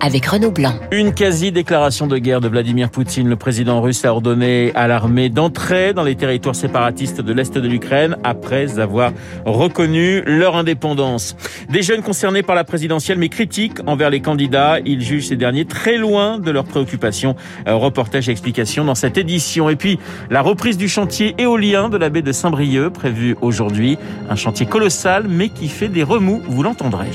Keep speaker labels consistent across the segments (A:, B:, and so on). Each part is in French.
A: avec Renaud Blanc.
B: Une quasi-déclaration de guerre de Vladimir Poutine. Le président russe a ordonné à l'armée d'entrer dans les territoires séparatistes de l'Est de l'Ukraine après avoir reconnu leur indépendance. Des jeunes concernés par la présidentielle mais critiques envers les candidats. Ils jugent ces derniers très loin de leurs préoccupations. Euh, reportage et explication dans cette édition. Et puis, la reprise du chantier éolien de la baie de Saint-Brieuc prévu aujourd'hui. Un chantier colossal mais qui fait des remous, vous l'entendrez.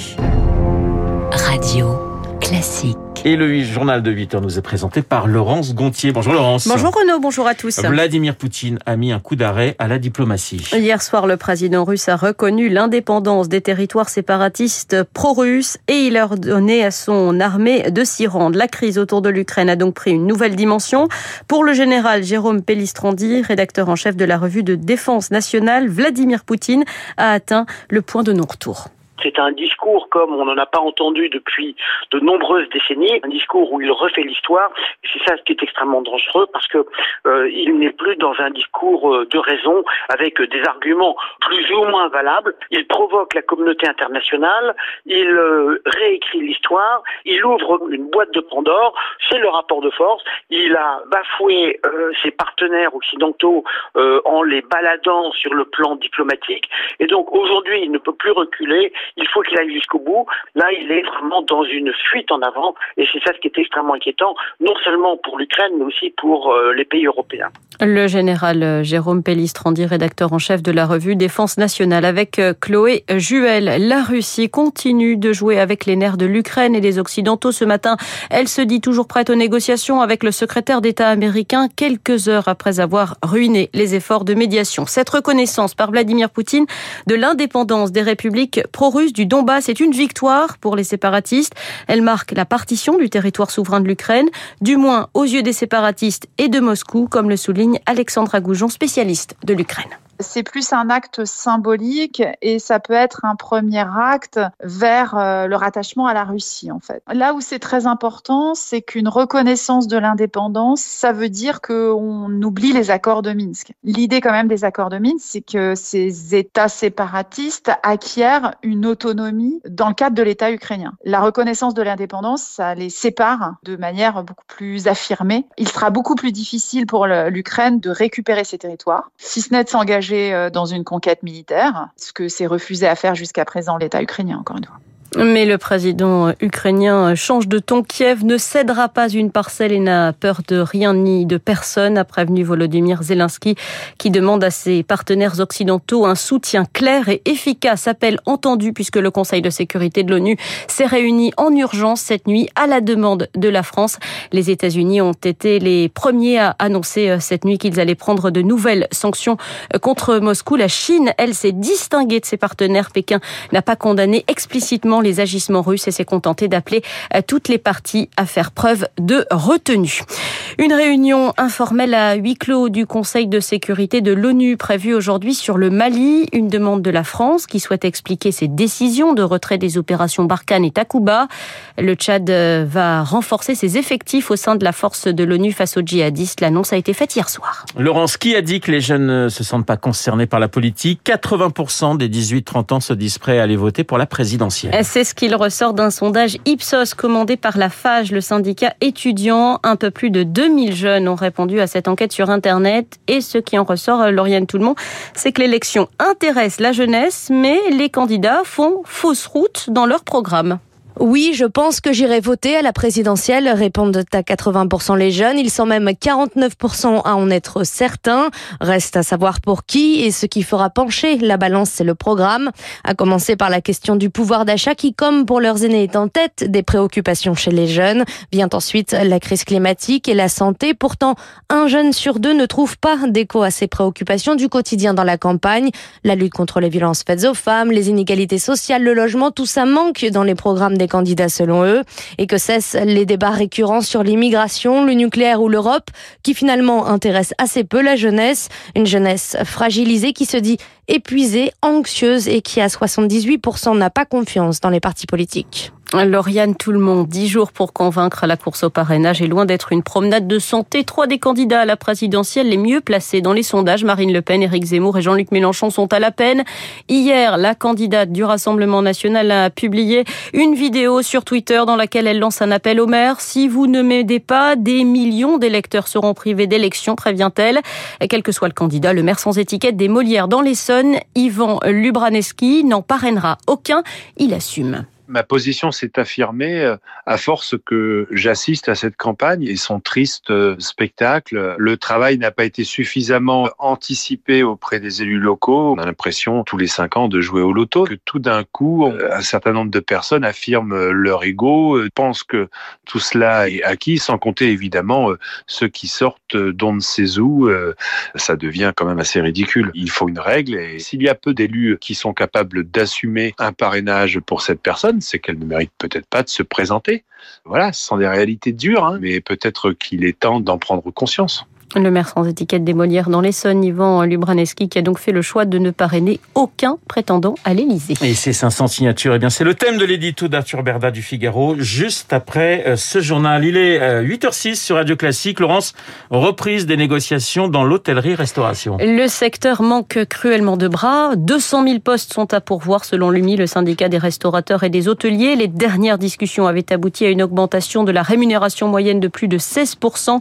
A: Radio classique.
B: Et le journal de 8 heures nous est présenté par Laurence Gontier. Bonjour Laurence.
C: Bonjour Renaud, bonjour à tous.
B: Vladimir Poutine a mis un coup d'arrêt à la diplomatie.
C: Hier soir, le président russe a reconnu l'indépendance des territoires séparatistes pro-russes et il a ordonné à son armée de s'y rendre. La crise autour de l'Ukraine a donc pris une nouvelle dimension. Pour le général Jérôme Pellistrandi, rédacteur en chef de la revue de défense nationale, Vladimir Poutine a atteint le point de non-retour.
D: C'est un discours comme on n'en a pas entendu depuis de nombreuses décennies, un discours où il refait l'histoire. C'est ça ce qui est extrêmement dangereux parce que euh, il n'est plus dans un discours euh, de raison avec des arguments plus ou moins valables. Il provoque la communauté internationale, il euh, réécrit l'histoire, il ouvre une boîte de Pandore. C'est le rapport de force. Il a bafoué ses partenaires occidentaux en les baladant sur le plan diplomatique. Et donc aujourd'hui, il ne peut plus reculer il faut qu'il aille jusqu'au bout. Là, il est vraiment dans une fuite en avant, et c'est ça ce qui est extrêmement inquiétant, non seulement pour l'Ukraine, mais aussi pour euh, les pays européens.
C: Le général euh, Jérôme Pellistrandi, rédacteur en chef de la revue Défense nationale, avec euh, Chloé Juel. La Russie continue de jouer avec les nerfs de l'Ukraine et des Occidentaux. Ce matin, elle se dit toujours prête aux négociations avec le secrétaire d'État américain, quelques heures après avoir ruiné les efforts de médiation. Cette reconnaissance par Vladimir Poutine de l'indépendance des républiques pro-russes du Donbass est une victoire pour les séparatistes. Elle marque la partition du territoire souverain de l'Ukraine, du moins aux yeux des séparatistes et de Moscou, comme le souligne Alexandra Goujon, spécialiste de l'Ukraine
E: c'est plus un acte symbolique et ça peut être un premier acte vers euh, le rattachement à la Russie en fait. Là où c'est très important, c'est qu'une reconnaissance de l'indépendance, ça veut dire qu'on oublie les accords de Minsk. L'idée quand même des accords de Minsk, c'est que ces États séparatistes acquièrent une autonomie dans le cadre de l'État ukrainien. La reconnaissance de l'indépendance, ça les sépare de manière beaucoup plus affirmée. Il sera beaucoup plus difficile pour l'Ukraine de récupérer ses territoires, si ce n'est de s'engager euh, dans une conquête militaire, ce que s'est refusé à faire jusqu'à présent l'État ukrainien, encore une fois.
C: Mais le président ukrainien change de ton. Kiev ne cédera pas une parcelle et n'a peur de rien ni de personne, a prévenu Volodymyr Zelensky, qui demande à ses partenaires occidentaux un soutien clair et efficace. Appel entendu puisque le Conseil de sécurité de l'ONU s'est réuni en urgence cette nuit à la demande de la France. Les États-Unis ont été les premiers à annoncer euh, cette nuit qu'ils allaient prendre de nouvelles sanctions euh, contre Moscou. La Chine, elle, s'est distinguée de ses partenaires. Pékin n'a pas condamné explicitement les agissements russes et s'est contenté d'appeler euh, toutes les parties à faire preuve de retenue. Une réunion informelle à huis clos du Conseil de sécurité de l'ONU prévue aujourd'hui sur le Mali, une demande de la France qui souhaite expliquer ses décisions de retrait des opérations Barkhane et Takuba. Le Tchad euh, va renforcer ses effectifs au sein de la force de l'ONU face aux djihadistes. L'annonce a été faite hier soir.
B: Laurence, qui a dit que les jeunes ne se sentent pas concernés par la politique? 80% des 18-30 ans se disent prêts à aller voter pour la présidentielle.
C: C'est ce qu'il ressort d'un sondage Ipsos commandé par la FAGE, le syndicat étudiant. Un peu plus de 2000 jeunes ont répondu à cette enquête sur Internet. Et ce qui en ressort, Lauriane Tout-le-Monde, c'est que l'élection intéresse la jeunesse, mais les candidats font fausse route dans leur programme.
F: Oui, je pense que j'irai voter à la présidentielle, répondent à 80% les jeunes. Ils sont même 49% à en être certains. Reste à savoir pour qui et ce qui fera pencher la balance, c'est le programme. À commencer par la question du pouvoir d'achat qui, comme pour leurs aînés, est en tête des préoccupations chez les jeunes. Vient ensuite la crise climatique et la santé. Pourtant, un jeune sur deux ne trouve pas d'écho à ces préoccupations du quotidien dans la campagne. La lutte contre les violences faites aux femmes, les inégalités sociales, le logement, tout ça manque dans les programmes des candidats selon eux, et que cessent les débats récurrents sur l'immigration, le nucléaire ou l'Europe, qui finalement intéressent assez peu la jeunesse, une jeunesse fragilisée qui se dit épuisée, anxieuse et qui à 78% n'a pas confiance dans les partis politiques.
C: Lauriane Tout le monde, dix jours pour convaincre la course au parrainage est loin d'être une promenade de santé. Trois des candidats à la présidentielle les mieux placés dans les sondages, Marine Le Pen, Éric Zemmour et Jean-Luc Mélenchon sont à la peine. Hier, la candidate du Rassemblement national a publié une vidéo sur Twitter dans laquelle elle lance un appel au maire. Si vous ne m'aidez pas, des millions d'électeurs seront privés d'élections, prévient-elle. Quel que soit le candidat, le maire sans étiquette des Molières dans l'Essonne, Yvan Lubraneski, n'en parrainera aucun. Il assume
G: ma position s'est affirmée euh, à force que j'assiste à cette campagne et son triste euh, spectacle. Le travail n'a pas été suffisamment anticipé auprès des élus locaux. On a l'impression tous les cinq ans de jouer au loto, que tout d'un coup, euh, un certain nombre de personnes affirment leur ego, pensent que tout cela est acquis, sans compter évidemment ceux qui sortent d'on ne où. Ça devient quand même assez ridicule. Il faut une règle et s'il y a peu d'élus qui sont capables d'assumer un parrainage pour cette personne, c'est qu'elle ne mérite peut-être pas de se présenter. Voilà, ce sont des réalités dures, hein, mais peut-être qu'il est temps d'en prendre conscience.
C: Le maire sans étiquette des Molières dans l'Essonne, Yvan Lubraneski, qui a donc fait le choix de ne parrainer aucun prétendant à l'Élysée.
B: Et ces 500 signatures, eh bien, c'est le thème de l'édito d'Arthur Berda du Figaro, juste après euh, ce journal. Il est 8h06 euh, sur Radio Classique. Laurence, reprise des négociations dans l'hôtellerie-restauration.
C: Le secteur manque cruellement de bras. 200 000 postes sont à pourvoir selon l'UMI, le syndicat des restaurateurs et des hôteliers. Les dernières discussions avaient abouti à une augmentation de la rémunération moyenne de plus de 16%.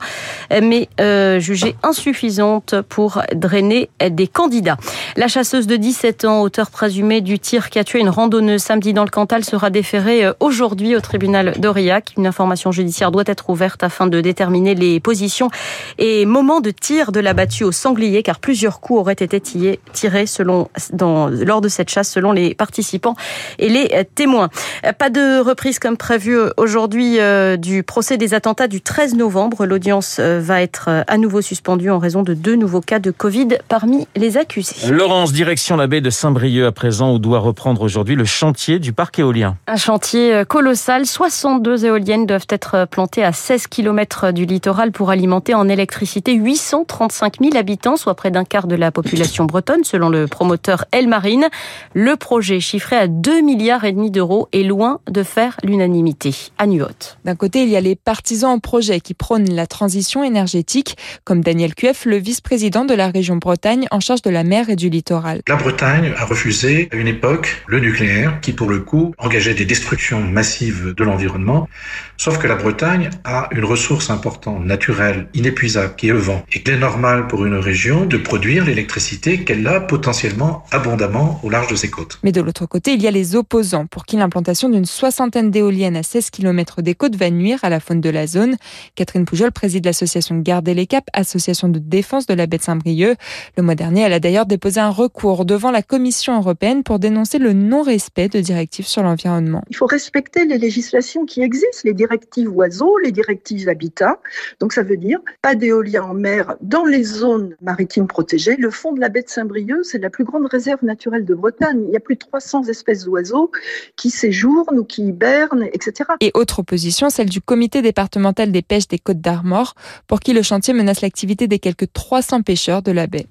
C: Mais euh, jugée insuffisante pour drainer des candidats. La chasseuse de 17 ans, auteur présumé du tir qui a tué une randonneuse samedi dans le Cantal, sera déférée euh, aujourd'hui au tribunal d'Aurillac. Une information judiciaire doit être ouverte afin de déterminer les positions et moments de tir de la battue au sanglier, car plusieurs coups auraient été tirés lors de cette chasse, selon les participants et les témoins. Pas de reprise comme prévu aujourd'hui euh, du procès des attentats du 13 novembre. L'audience euh, va être à nouveau suspendu en raison de deux nouveaux cas de Covid parmi les accusés.
B: Laurence, direction la baie de Saint-Brieuc à présent, où doit reprendre aujourd'hui le chantier du parc éolien.
C: Un chantier euh, colossal. 62 éoliennes doivent être plantées à 16 km du littoral pour alimenter en électricité 835 000 habitants, soit près d'un quart de la population bretonne, selon le promoteur Elmarine. Le projet, chiffré à 2 milliards et demi d'euros, est loin de faire l'unanimité. À.
H: D'un côté, il y a les partisans en projet qui prônent la transition énergétique comme Daniel Cueff, le vice-président de la région Bretagne en charge de la mer et du littoral.
I: La Bretagne a refusé à une époque le nucléaire qui, pour le coup, engageait des destructions massives de l'environnement. Sauf que la Bretagne a une ressource importante, naturelle, inépuisable, qui est le vent. Et qu'il est normal pour une région de produire l'électricité qu'elle a potentiellement abondamment au large de ses côtes.
H: Mais de l'autre côté, il y a les opposants pour qui l'implantation d'une soixantaine d'éoliennes à 16 km des côtes va nuire à la faune de la zone. Catherine Poujol préside l'association Garder les Caps association de défense de la baie de Saint-Brieuc. Le mois dernier, elle a d'ailleurs déposé un recours devant la Commission européenne pour dénoncer le non-respect de directives sur l'environnement.
J: Il faut respecter les législations qui existent, les directives oiseaux, les directives habitat. Donc ça veut dire pas d'éolien en mer dans les zones maritimes protégées. Le fond de la baie de Saint-Brieuc, c'est la plus grande réserve naturelle de Bretagne. Il y a plus de 300 espèces d'oiseaux qui séjournent ou qui hibernent, etc.
H: Et autre opposition, celle du comité départemental des pêches des Côtes d'Armor, pour qui le chantier menace l'activité des quelques 300 pêcheurs de la baie.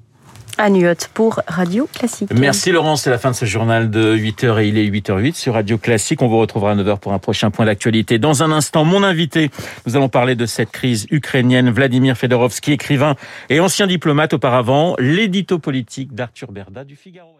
C: À pour Radio Classique.
B: Merci Laurent, c'est la fin de ce journal de 8h et il est 8h08 sur Radio Classique. On vous retrouvera à 9h pour un prochain point d'actualité. Dans un instant, mon invité, nous allons parler de cette crise ukrainienne. Vladimir Fedorovski, écrivain et ancien diplomate auparavant, l'édito politique d'Arthur Berda du Figaro.